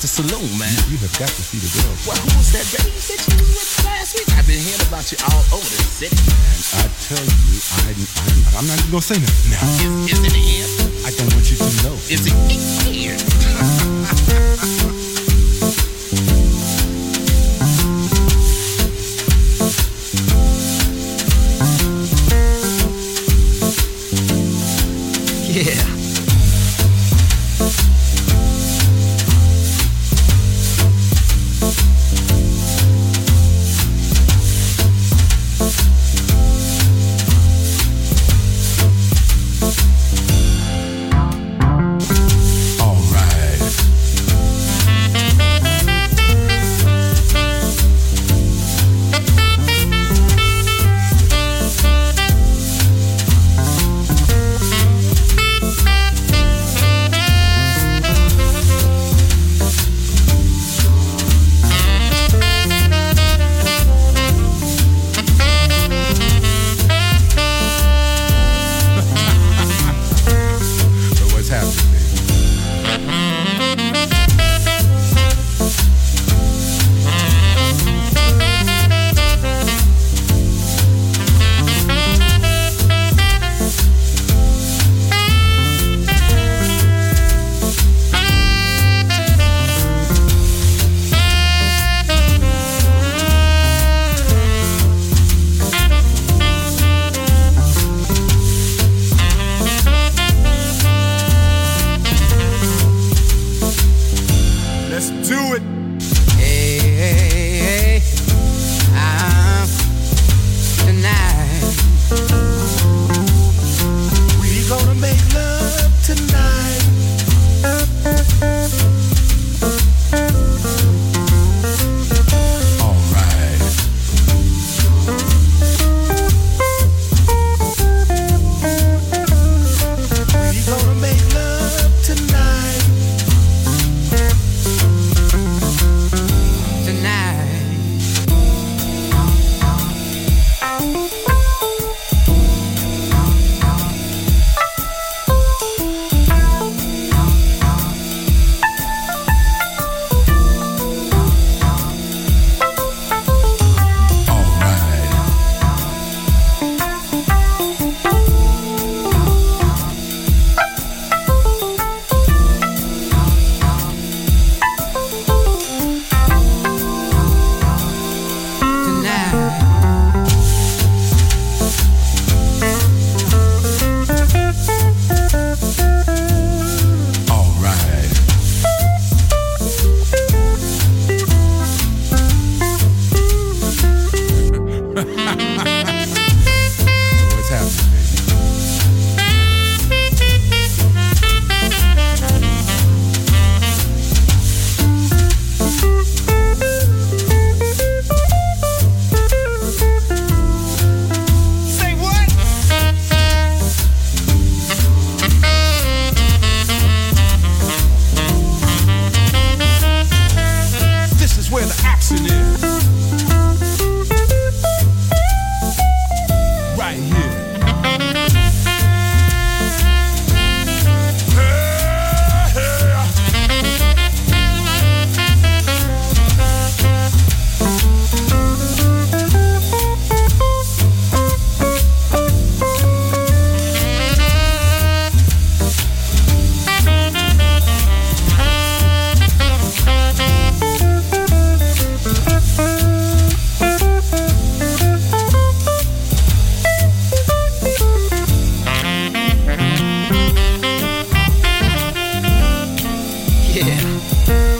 At the saloon, man. You have got to see the girl. Well, who was that baby you said you was with last week? I've been hearing about you all over the city, man. I tell you, I, I, I'm not even gonna say nothing now. Is, is Yeah.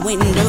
my window.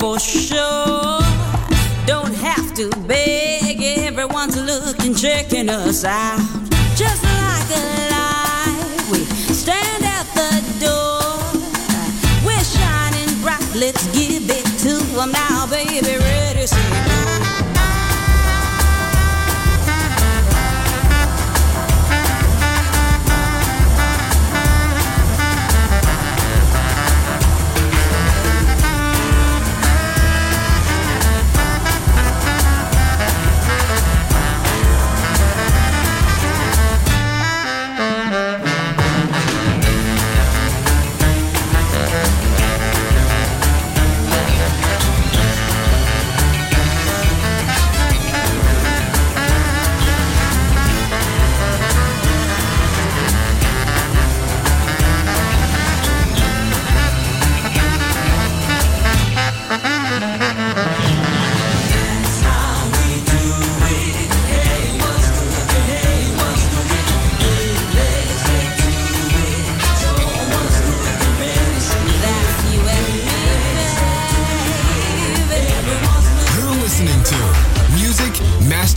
for sure. Don't have to beg everyone to look and checking us out. Just